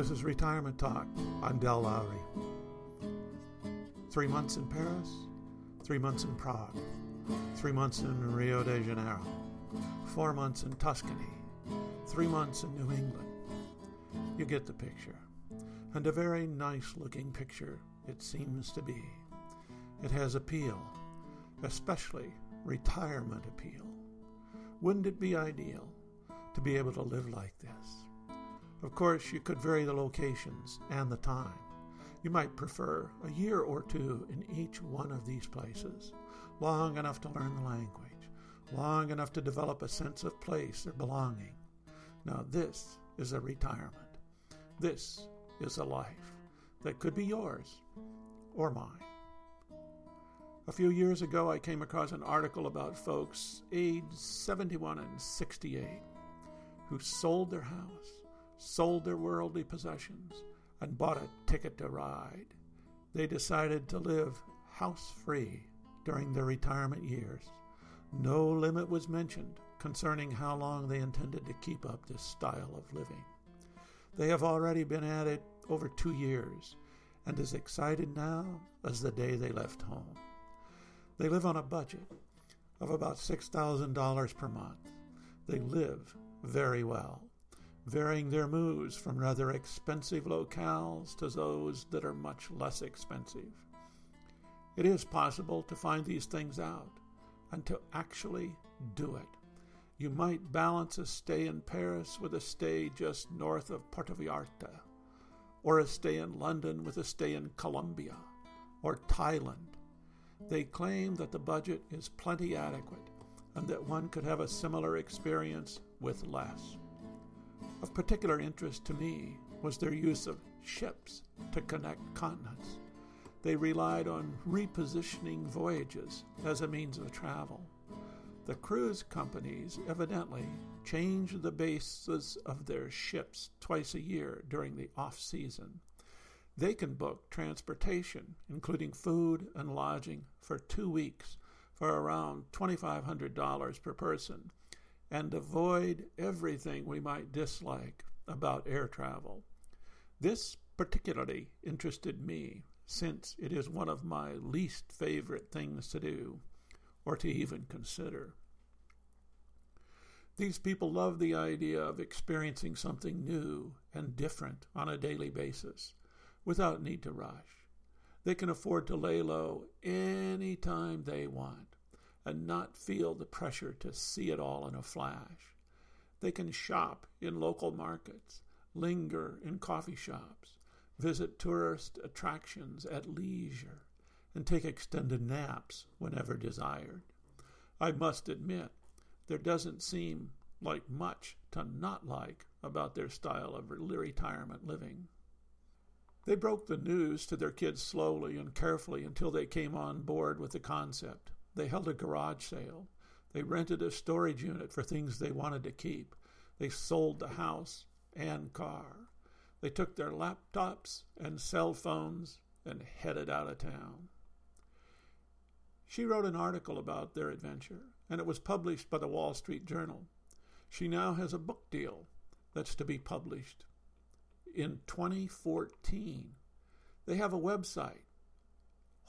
This is Retirement Talk. I'm Del Lowry. Three months in Paris, three months in Prague, three months in Rio de Janeiro, four months in Tuscany, three months in New England. You get the picture. And a very nice looking picture it seems to be. It has appeal, especially retirement appeal. Wouldn't it be ideal to be able to live like this? Of course, you could vary the locations and the time. You might prefer a year or two in each one of these places, long enough to learn the language, long enough to develop a sense of place or belonging. Now, this is a retirement. This is a life that could be yours or mine. A few years ago, I came across an article about folks aged 71 and 68 who sold their house, sold their worldly possessions, and bought a ticket to ride. They decided to live house free during their retirement years. No limit was mentioned concerning how long they intended to keep up this style of living. They have already been at it over two years and as excited now as the day they left home. They live on a budget of about $6,000 per month. They live very well, varying their moves from rather expensive locales to those that are much less expensive. It is possible to find these things out and to actually do it. You might balance a stay in Paris with a stay just north of Puerto Vallarta, or a stay in London with a stay in Colombia or Thailand. They claim that the budget is plenty adequate and that one could have a similar experience with less. Of particular interest to me was their use of ships to connect continents. They relied on repositioning voyages as a means of travel. The cruise companies evidently change the bases of their ships twice a year during the off season. They can book transportation, including food and lodging, for two weeks for around $2,500 per person and avoid everything we might dislike about air travel. This particularly interested me since it is one of my least favorite things to do or to even consider. These people love the idea of experiencing something new and different on a daily basis without need to rush. They can afford to lay low any time they want and not feel the pressure to see it all in a flash. They can shop in local markets, linger in coffee shops, visit tourist attractions at leisure, and take extended naps whenever desired. I must admit, there doesn't seem like much to not like about their style of retirement living. They broke the news to their kids slowly and carefully until they came on board with the concept. They held a garage sale. They rented a storage unit for things they wanted to keep. They sold the house and car. They took their laptops and cell phones and headed out of town. She wrote an article about their adventure, and it was published by the Wall Street Journal. She now has a book deal that's to be published in 2014. They have a website,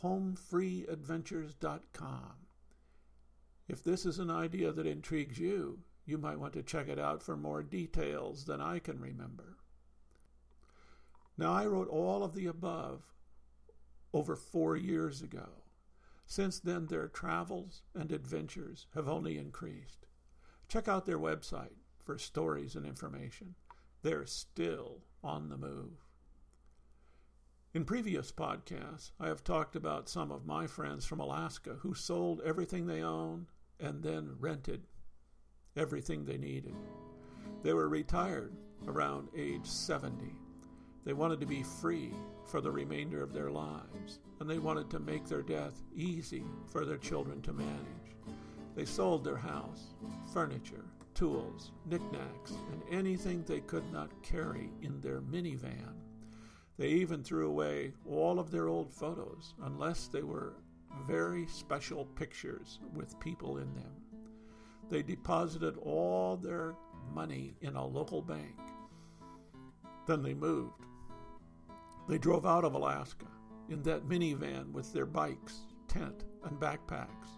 homefreeadventures.com. If this is an idea that intrigues you, you might want to check it out for more details than I can remember. Now, I wrote all of the above over four years ago. Since then, their travels and adventures have only increased. Check out their website for stories and information. They're still on the move. In previous podcasts, I have talked about some of my friends from Alaska who sold everything they owned and then rented everything they needed. They were retired around age 70. They wanted to be free for the remainder of their lives, and they wanted to make their death easy for their children to manage. They sold their house, furniture, tools, knickknacks, and anything they could not carry in their minivan they even threw away all of their old photos, unless they were very special pictures with people in them. They deposited all their money in a local bank. Then they moved. They drove out of Alaska in that minivan with their bikes, tent, and backpacks.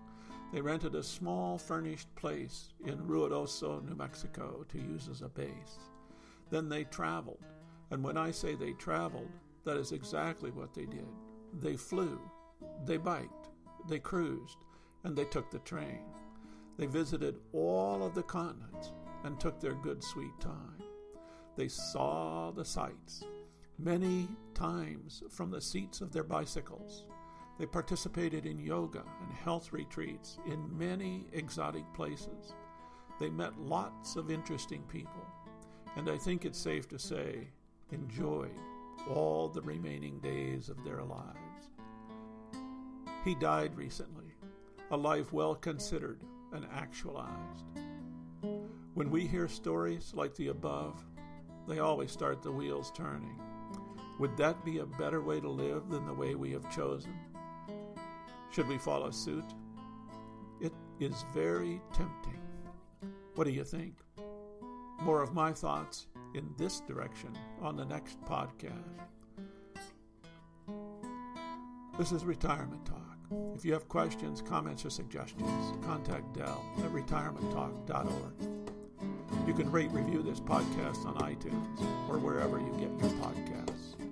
They rented a small furnished place in Ruidoso, New Mexico to use as a base. Then they traveled. And when I say they traveled, that is exactly what they did. They flew, they biked, they cruised, and they took the train. They visited all of the continents and took their good sweet time. They saw the sights many times from the seats of their bicycles. They participated in yoga and health retreats in many exotic places. They met lots of interesting people, and I think it's safe to say enjoyed all the remaining days of their lives. He died recently, a life well considered and actualized. When we hear stories like the above, they always start the wheels turning. Would that be a better way to live than the way we have chosen? Should we follow suit? It is very tempting. What do you think? More of my thoughts in this direction on the next podcast. This is Retirement Talk. If you have questions, comments, or suggestions, contact Del at retirementtalk.org. You can rate review this podcast on iTunes or wherever you get your podcasts.